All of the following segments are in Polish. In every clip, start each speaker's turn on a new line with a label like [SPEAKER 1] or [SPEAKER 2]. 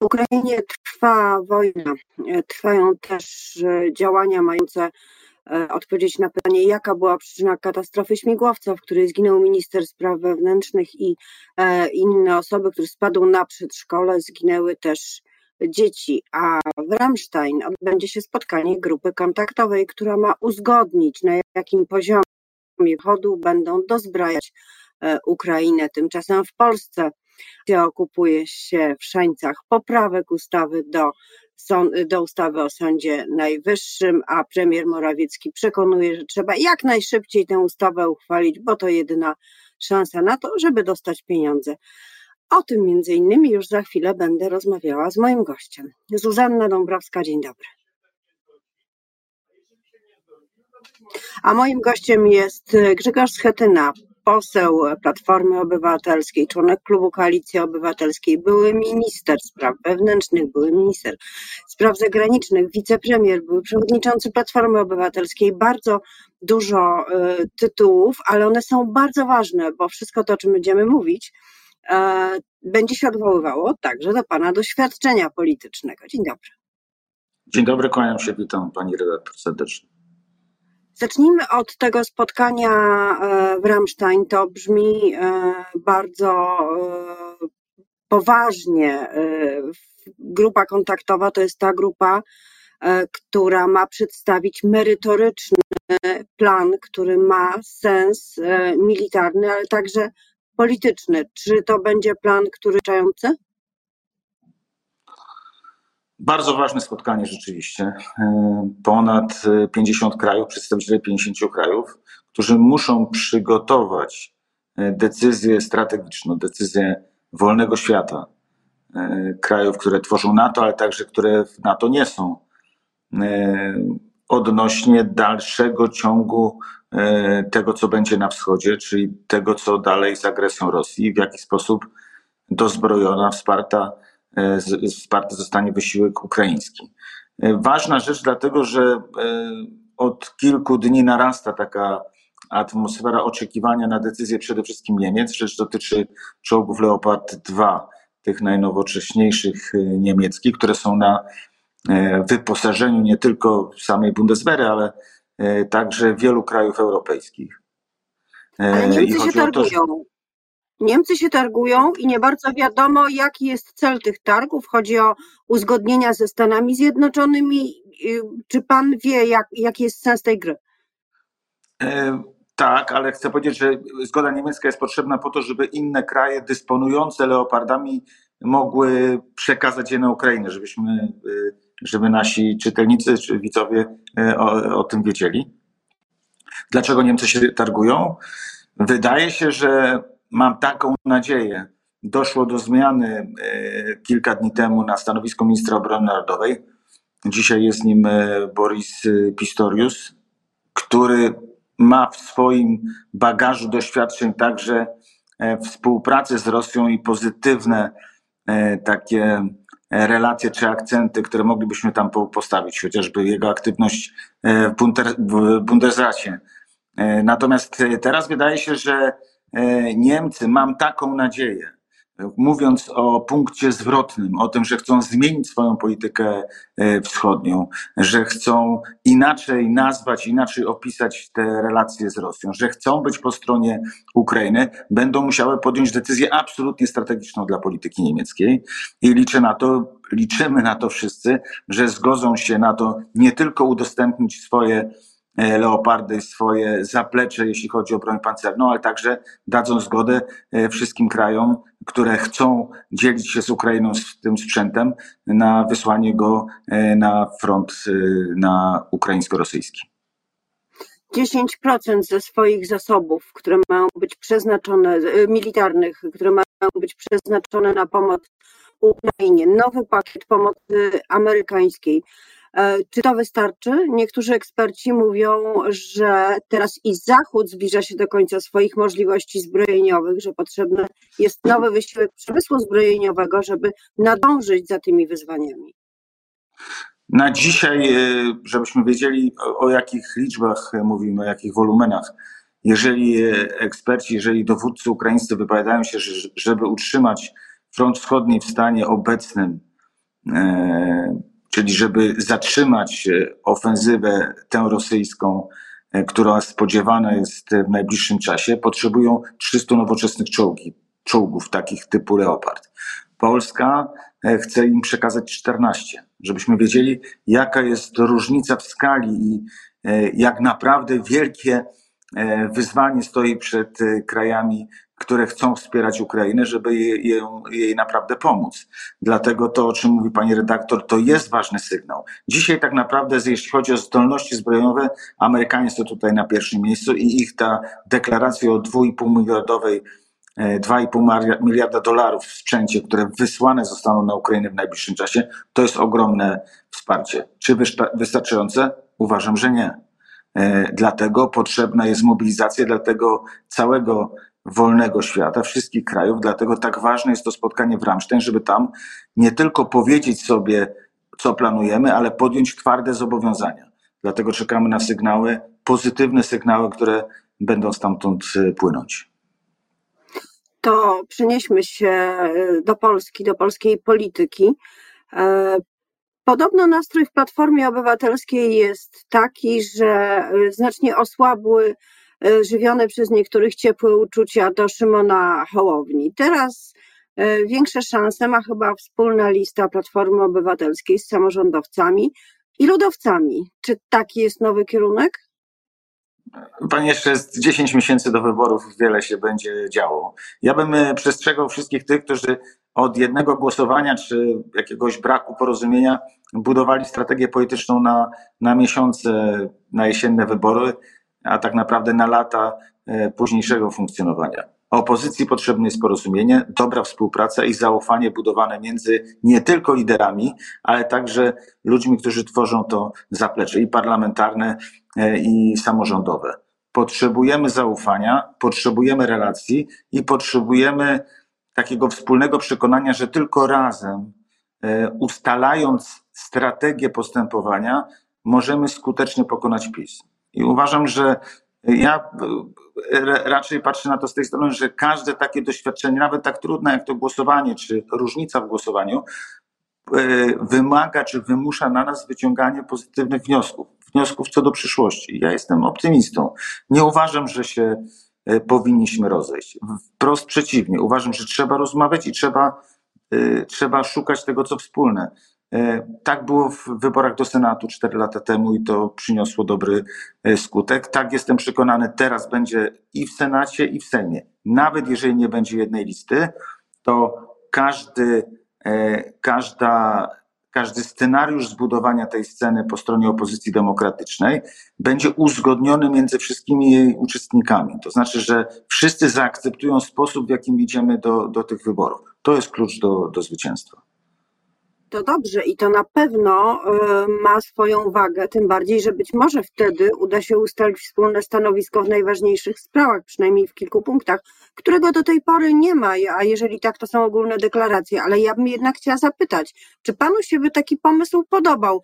[SPEAKER 1] Ukrainie trwa wojna, trwają też działania mające odpowiedzieć na pytanie, jaka była przyczyna katastrofy śmigłowca, w której zginął minister spraw wewnętrznych i inne osoby, które spadł na przedszkole, zginęły też dzieci, a w Ramstein odbędzie się spotkanie grupy kontaktowej, która ma uzgodnić, na jakim poziomie wchodu będą dozbrajać e, Ukrainę. Tymczasem w Polsce okupuje się w Szańcach poprawek ustawy do, do ustawy o Sądzie Najwyższym, a premier Morawiecki przekonuje, że trzeba jak najszybciej tę ustawę uchwalić, bo to jedyna szansa na to, żeby dostać pieniądze. O tym między innymi już za chwilę będę rozmawiała z moim gościem. Zuzanna Dąbrowska, dzień dobry. A moim gościem jest Grzegorz Schetyna, poseł Platformy Obywatelskiej, członek klubu Koalicji Obywatelskiej, były minister spraw wewnętrznych, były minister spraw zagranicznych, wicepremier, były przewodniczący Platformy Obywatelskiej. Bardzo dużo y, tytułów, ale one są bardzo ważne, bo wszystko to, o czym będziemy mówić, E, będzie się odwoływało także do Pana doświadczenia politycznego. Dzień dobry.
[SPEAKER 2] Dzień dobry, kłaniam się, witam Pani redaktor serdecznie.
[SPEAKER 1] Zacznijmy od tego spotkania e, w Ramstein. To brzmi e, bardzo poważnie. Grupa kontaktowa to jest ta grupa, która ma przedstawić merytoryczny plan, który ma sens militarny, ale także polityczny. Czy to będzie plan, który czający?
[SPEAKER 2] Bardzo ważne spotkanie rzeczywiście. E, ponad 50 krajów, przedstawiciele 50 krajów, którzy muszą przygotować e, decyzję strategiczną, decyzję wolnego świata, e, krajów, które tworzą NATO, ale także które w NATO nie są, odnośnie dalszego ciągu E, tego, co będzie na wschodzie, czyli tego, co dalej z agresją Rosji, w jaki sposób dozbrojona, wsparta, e, wsparty zostanie wysiłek ukraiński. E, ważna rzecz, dlatego że od kilku dni narasta taka atmosfera oczekiwania na decyzję przede wszystkim Niemiec. Rzecz dotyczy czołgów Leopard 2, tych najnowocześniejszych niemieckich, które są na wyposażeniu nie tylko samej Bundeswehry, ale E, także wielu krajów europejskich.
[SPEAKER 1] E, Ale Niemcy się targują. To, Niemcy się targują i nie bardzo wiadomo, jaki jest cel tych targów. Chodzi o uzgodnienia ze Stanami Zjednoczonymi. Czy pan wie, jak, jaki jest sens tej gry?
[SPEAKER 2] E, tak, ale chcę powiedzieć, że zgoda niemiecka jest potrzebna po to, żeby inne kraje dysponujące leopardami mogły przekazać je na Ukrainę, żebyśmy żeby nasi czytelnicy czy widzowie e, o, o tym wiedzieli. Dlaczego Niemcy się targują? Wydaje się, że mam taką nadzieję. Doszło do zmiany e, kilka dni temu na stanowisku ministra obrony narodowej. Dzisiaj jest nim e, Boris Pistorius, który ma w swoim bagażu doświadczeń także współpracy z Rosją i pozytywne takie relacje czy akcenty, które moglibyśmy tam postawić, chociażby jego aktywność e, w Bundesracie. E, natomiast e, teraz wydaje się, że Niemcy, mam taką nadzieję, mówiąc o punkcie zwrotnym, o tym, że chcą zmienić swoją politykę e, wschodnią, że chcą inaczej nazwać, inaczej opisać te relacje z Rosją, że chcą być po stronie Ukrainy, będą musiały podjąć decyzję absolutnie strategiczną dla polityki niemieckiej i liczę na to, liczymy na to wszyscy, że zgodzą się na to nie tylko udostępnić swoje E, leopardy swoje zaplecze, jeśli chodzi o broń pancerną, ale także dadzą zgodę e, wszystkim krajom, które chcą dzielić się z Ukrainą z tym sprzętem, na wysłanie go e, na front na ukraińsko-rosyjski.
[SPEAKER 1] 10% ze swoich zasobów, które mają być przeznaczone, militarnych, które mają być przeznaczone na pomoc Ukrainie, nowy pakiet pomocy amerykańskiej, E, czy to wystarczy? Niektórzy eksperci mówią, że teraz i Zachód zbliża się do końca swoich możliwości zbrojeniowych, że potrzebny jest nowy wysiłek przemysłu zbrojeniowego, żeby nadążyć za tymi wyzwaniami.
[SPEAKER 2] Na dzisiaj, e, żebyśmy wiedzieli o jakich liczbach mówimy, o jakich wolumenach, jeżeli eksperci, jeżeli dowódcy ukraińscy wypowiadają się, żeby utrzymać front wschodni w stanie obecnym, czyli żeby zatrzymać ofensywę tę rosyjską, która spodziewana jest w najbliższym czasie, potrzebują 300 nowoczesnych czołgi, czołgów takich typu Leopard. Polska chce im przekazać 14, żebyśmy wiedzieli, jaka jest różnica w skali i jak naprawdę wielkie E, wyzwanie stoi przed e, krajami, które chcą wspierać Ukrainę, żeby jej, jej naprawdę pomóc. Dlatego to, o czym mówi pani redaktor, to jest ważny sygnał. Dzisiaj tak naprawdę, jeśli chodzi o zdolności zbrojeniowe, Amerykanie są tutaj na pierwszym miejscu i ich ta deklaracja o 2,5 miliardowej 2,5 e, miliarda dolarów w sprzęcie, które wysłane zostaną na Ukrainę w najbliższym czasie, to jest ogromne wsparcie. Czy wystarczające? Uważam, że nie. E, dlatego potrzebna jest mobilizacja dla tego całego wolnego świata, wszystkich krajów. Dlatego tak ważne jest to spotkanie w Ramstein, żeby tam nie tylko powiedzieć sobie, co planujemy, ale podjąć twarde zobowiązania. Dlatego czekamy na sygnały, pozytywne sygnały, które będą stamtąd e, płynąć.
[SPEAKER 1] To przenieśmy się e, do Polski, do polskiej polityki. Podobno nastrój w Platformie Obywatelskiej jest taki, że y, znacznie osłabły y, żywione przez niektórych ciepłe uczucia do Szymona Hołowni. Teraz y, większe szanse ma chyba wspólna lista Platformy Obywatelskiej z samorządowcami i ludowcami. Czy taki jest nowy kierunek?
[SPEAKER 2] Pani, jeszcze jest 10 miesięcy do wyborów, wiele się będzie działo. Ja bym przestrzegał wszystkich tych, którzy od jednego głosowania czy jakiegoś braku porozumienia budowali strategię polityczną na, na miesiące, na jesienne wybory, a tak naprawdę na lata e, późniejszego funkcjonowania. Opozycji potrzebne jest porozumienie, dobra współpraca i zaufanie budowane między nie tylko liderami, ale także ludźmi, którzy tworzą to zaplecze i parlamentarne, e, i samorządowe. Potrzebujemy zaufania, potrzebujemy relacji i potrzebujemy takiego wspólnego przekonania, że tylko razem, e, ustalając strategię postępowania, możemy skutecznie pokonać PiS. I uważam, że ja e, raczej patrzę na to z tej strony, że każde takie doświadczenie, nawet tak trudne jak to głosowanie, czy różnica w głosowaniu, e, wymaga czy wymusza na nas wyciąganie pozytywnych wniosków, wniosków co do przyszłości. Ja jestem optymistą. Nie uważam, że się E, powinniśmy rozejść. Wprost przeciwnie. Uważam, że trzeba rozmawiać i trzeba, trzeba szukać tego, co wspólne. E, tak było w wyborach do Senatu 4 lata temu i to przyniosło dobry skutek. Tak jestem przekonany, teraz będzie i w Senacie, i w Sejmie. Nawet jeżeli nie będzie jednej listy, to każdy, każda każdy scenariusz zbudowania tej sceny po stronie opozycji demokratycznej będzie uzgodniony między wszystkimi jej uczestnikami. To znaczy, że wszyscy zaakceptują sposób, w jakim idziemy do, do tych wyborów. To jest klucz do, do zwycięstwa
[SPEAKER 1] to dobrze i to na pewno e, ma swoją wagę, tym bardziej, że być może wtedy uda się ustalić wspólne stanowisko w najważniejszych sprawach, przynajmniej w kilku punktach, którego do tej pory nie ma, a jeżeli tak, to są ogólne deklaracje, ale ja bym jednak chciała zapytać, czy panu się by taki pomysł podobał?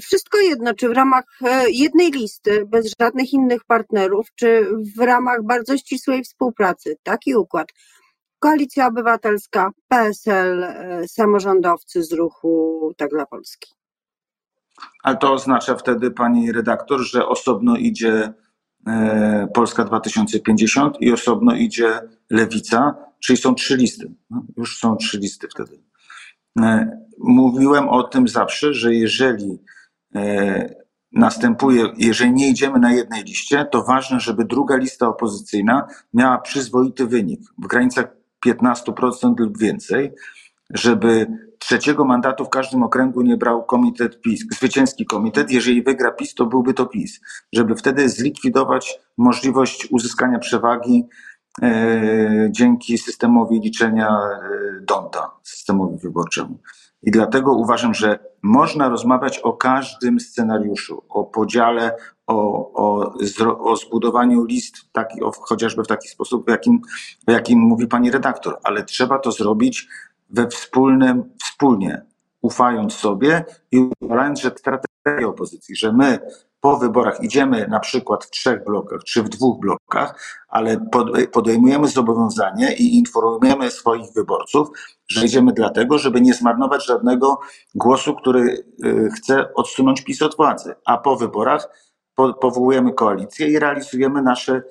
[SPEAKER 1] Wszystko jedno, czy w ramach e, jednej listy, bez żadnych innych partnerów, czy w ramach bardzo ścisłej współpracy, taki układ. Koalicja Obywatelska, PSL, e, samorządowcy z ruchu Tak dla Polski.
[SPEAKER 2] Ale to oznacza wtedy, pani redaktor, że osobno idzie e, Polska 2050 i osobno idzie Lewica, czyli są trzy listy. No, już są trzy listy wtedy. E, mówiłem o tym zawsze, że jeżeli następuje, jeżeli nie idziemy na jednej liście, to ważne, żeby druga lista opozycyjna miała przyzwoity wynik w granicach 15% lub więcej, żeby trzeciego mandatu w każdym okręgu nie brał komitet PiS, zwycięski komitet. Jeżeli wygra PiS, to byłby to PiS. Żeby wtedy zlikwidować możliwość uzyskania przewagi e, dzięki systemowi liczenia e, Donta, systemowi wyborczemu. I dlatego uważam, że można rozmawiać o każdym scenariuszu, o podziale, o, o, o zbudowaniu list, taki, o, chociażby w taki sposób, w jakim, w jakim mówi pani redaktor, ale trzeba to zrobić we wspólnym, wspólnie, ufając sobie i uważając, że strategia opozycji, że my po wyborach idziemy na przykład w trzech blokach czy w dwóch blokach, ale podejmujemy zobowiązanie i informujemy swoich wyborców, że idziemy dlatego, żeby nie zmarnować żadnego głosu, który y, chce odsunąć PiS od władzy, a po wyborach powołujemy koalicję i realizujemy nasze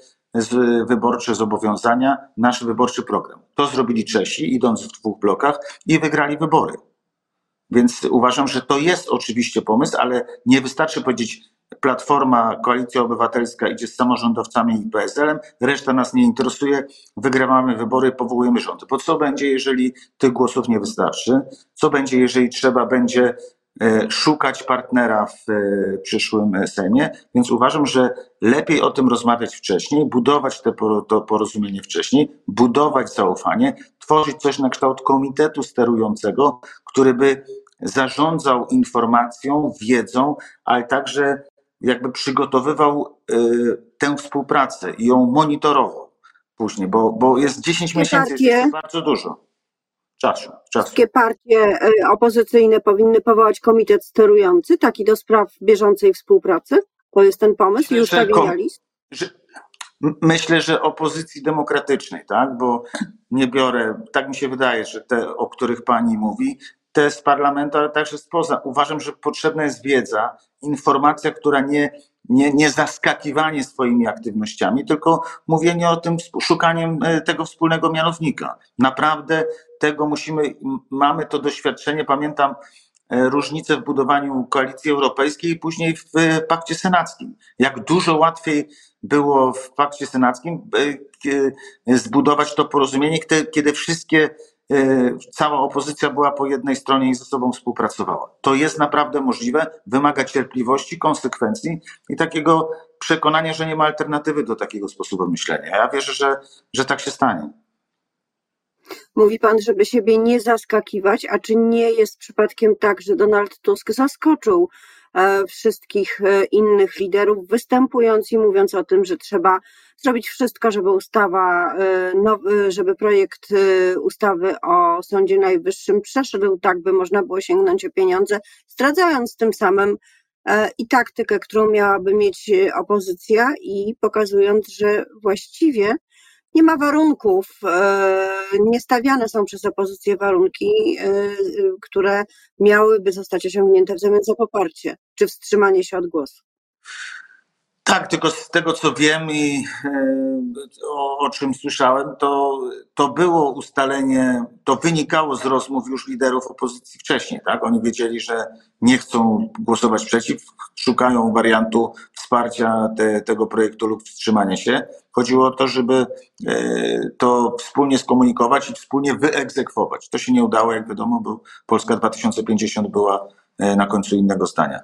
[SPEAKER 2] wyborcze zobowiązania, nasz wyborczy program. To zrobili Czesi, idąc w dwóch blokach i wygrali wybory. Więc uważam, że to jest oczywiście pomysł, ale nie wystarczy powiedzieć, Platforma, Koalicja Obywatelska idzie z samorządowcami i PSL-em, reszta nas nie interesuje, wygrywamy wybory, powołujemy rządy. Bo co będzie, jeżeli tych głosów nie wystarczy? Co będzie, jeżeli trzeba będzie szukać partnera w e, przyszłym Sejmie? Więc uważam, że lepiej o tym rozmawiać wcześniej, budować te, to porozumienie wcześniej, budować zaufanie, tworzyć coś na kształt komitetu sterującego, który by zarządzał informacją, wiedzą, ale także jakby przygotowywał y, tę współpracę i ją monitorował później, bo, bo jest 10 miesięcy, partie, jest bardzo dużo czasu. czasu.
[SPEAKER 1] Wszystkie partie y, opozycyjne powinny powołać komitet sterujący, taki do spraw bieżącej współpracy. To jest ten pomysł Myślę, już
[SPEAKER 2] że, Myślę, że opozycji demokratycznej, tak? Bo nie biorę, tak mi się wydaje, że te, o których pani mówi, te z parlamentu, ale także spoza. Uważam, że potrzebna jest wiedza, informacja, która nie, nie, nie zaskakiwanie swoimi aktywnościami, tylko mówienie o tym, szukaniem e, tego wspólnego mianownika. Naprawdę tego musimy, mamy to doświadczenie, pamiętam e, różnice w budowaniu koalicji europejskiej i później w pakcie senackim. Jak dużo łatwiej było w pakcie senackim e, zbudować to porozumienie, kiedy wszystkie E, cała opozycja była po jednej stronie i ze sobą współpracowała. To jest naprawdę możliwe, wymaga cierpliwości, konsekwencji i takiego przekonania, że nie ma alternatywy do takiego sposobu myślenia. Ja wierzę, że, że tak się stanie.
[SPEAKER 1] Mówi pan, żeby siebie nie zaskakiwać, a czy nie jest przypadkiem tak, że Donald Tusk zaskoczył E, wszystkich e, innych liderów, występując i mówiąc o tym, że trzeba zrobić wszystko, żeby ustawa, e, żeby projekt ustawy o Sądzie Najwyższym przeszedł tak, by można było sięgnąć o pieniądze, zdradzając tym samym i taktykę, którą miałaby mieć opozycja i pokazując, że właściwie nie ma warunków, e, nie stawiane są przez opozycję warunki, e, które miałyby zostać osiągnięte w zamian za poparcie czy wstrzymanie się od głosu.
[SPEAKER 2] Tak, tylko z tego co wiem i e, o, o, czym słyszałem, to, to było ustalenie, to wynikało z rozmów już liderów opozycji wcześniej, tak? Oni wiedzieli, że nie chcą głosować przeciw, szukają wariantu wsparcia te, tego projektu lub wstrzymania się. Chodziło o to, żeby e, to wspólnie skomunikować i wspólnie wyegzekwować. To się nie udało, jak wiadomo, bo Polska 2050 była e, na końcu innego zdania.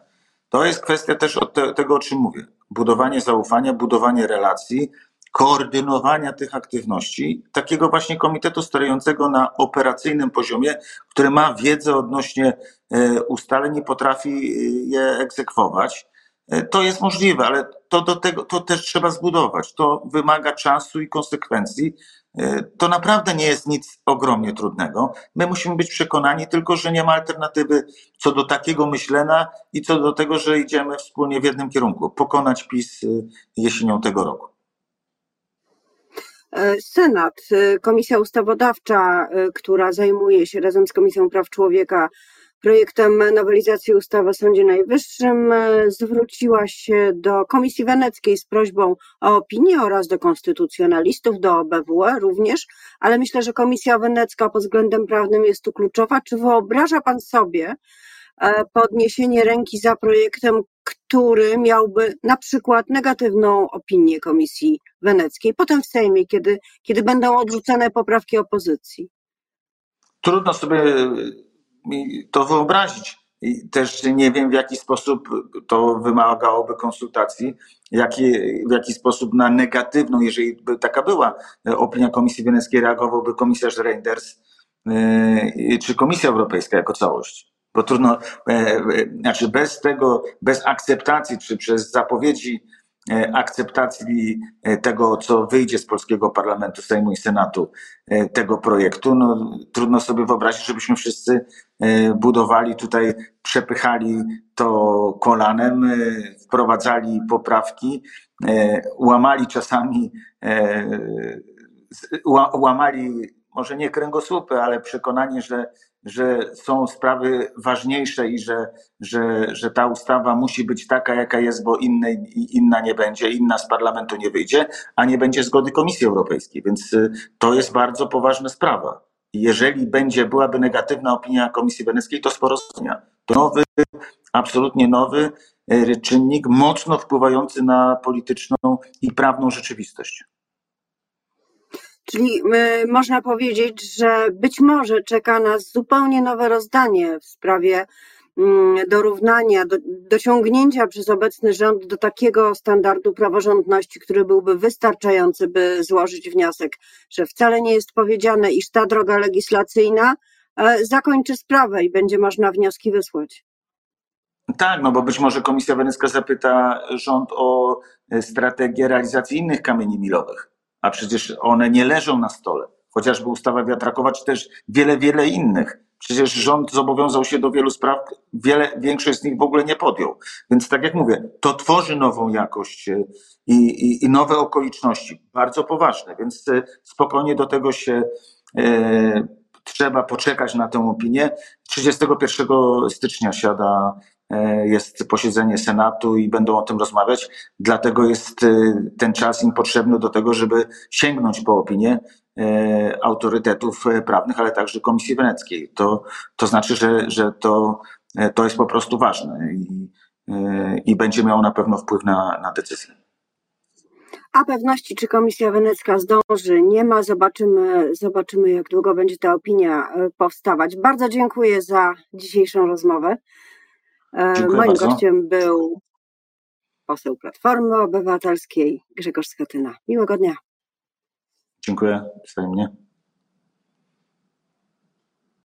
[SPEAKER 2] To jest kwestia też te, tego, o czym mówię. Budowanie zaufania, budowanie relacji, koordynowania tych aktywności, takiego właśnie komitetu sterującego na operacyjnym poziomie, który ma wiedzę odnośnie e, ustaleń i potrafi je egzekwować. E, to jest możliwe, ale to do tego to też trzeba zbudować. To wymaga czasu i konsekwencji. E, to naprawdę nie jest nic ogromnie trudnego. My musimy być przekonani tylko, że nie ma alternatywy co do takiego myślenia i co do tego, że idziemy wspólnie w jednym kierunku pokonać PiS e, jesienią tego roku.
[SPEAKER 1] Senat, Komisja Ustawodawcza, która zajmuje się razem z Komisją Praw Człowieka projektem nowelizacji ustawy o Sądzie Najwyższym e, zwróciła się do Komisji Weneckiej z prośbą o opinię oraz do konstytucjonalistów, do OBWE również, ale myślę, że Komisja Wenecka pod względem prawnym jest tu kluczowa. Czy wyobraża Pan sobie e, podniesienie ręki za projektem, który miałby na przykład negatywną opinię Komisji Weneckiej, potem w Sejmie, kiedy, kiedy będą odrzucane poprawki opozycji?
[SPEAKER 2] Trudno sobie to wyobrazić. I też nie wiem, w jaki sposób to wymagałoby konsultacji, jaki, w jaki sposób na negatywną, jeżeli by taka była opinia Komisji Weneckiej, reagowałby komisarz Reinders yy, czy Komisja Europejska jako całość. Bo trudno, yy, znaczy bez tego, bez akceptacji, czy przez zapowiedzi akceptacji tego, co wyjdzie z polskiego parlamentu, Sejmu i Senatu, tego projektu. No, trudno sobie wyobrazić, żebyśmy wszyscy budowali tutaj, przepychali to kolanem, wprowadzali poprawki, łamali czasami, łamali może nie kręgosłupy, ale przekonanie, że, że są sprawy ważniejsze i że, że, że ta ustawa musi być taka, jaka jest, bo innej, inna nie będzie, inna z parlamentu nie wyjdzie, a nie będzie zgody Komisji Europejskiej. Więc y, to jest bardzo poważna sprawa. Jeżeli będzie, byłaby negatywna opinia Komisji Weneckiej, to sporo zmienia. To nowy, absolutnie nowy y, czynnik, mocno wpływający na polityczną i prawną rzeczywistość.
[SPEAKER 1] Czyli y, można powiedzieć, że być może czeka nas zupełnie nowe rozdanie w sprawie mm, dorównania, do, dociągnięcia przez obecny rząd do takiego standardu praworządności, który byłby wystarczający, by złożyć wniosek, że wcale nie jest powiedziane, iż ta droga legislacyjna e, zakończy sprawę i będzie można wnioski wysłać.
[SPEAKER 2] Tak, no bo być może Komisja Wenecka zapyta rząd o e, strategię realizacji innych kamieni milowych a przecież one nie leżą na stole. Chociażby ustawa wiatrakowa, czy też wiele, wiele innych. Przecież rząd zobowiązał się do wielu spraw, wiele, większość z nich w ogóle nie podjął. Więc tak jak mówię, to tworzy nową jakość e, i, i, i nowe okoliczności, bardzo poważne, więc e, spokojnie do tego się e, trzeba poczekać na tę opinię. 31 stycznia siada jest posiedzenie Senatu i będą o tym rozmawiać. Dlatego jest e, ten czas im potrzebny do tego, żeby sięgnąć po opinię e, autorytetów prawnych, ale także Komisji Weneckiej. To, to znaczy, że, że to, to jest po prostu ważne i, i będzie miało na pewno wpływ na, na decyzję.
[SPEAKER 1] A pewności, czy Komisja Wenecka zdąży, nie ma. Zobaczymy, zobaczymy, jak długo będzie ta opinia powstawać. Bardzo dziękuję za dzisiejszą rozmowę.
[SPEAKER 2] Dziękuję
[SPEAKER 1] Moim
[SPEAKER 2] bardzo.
[SPEAKER 1] gościem był poseł Platformy Obywatelskiej Grzegorz Skatyna. Miłego dnia.
[SPEAKER 2] Dziękuję wzajemnie.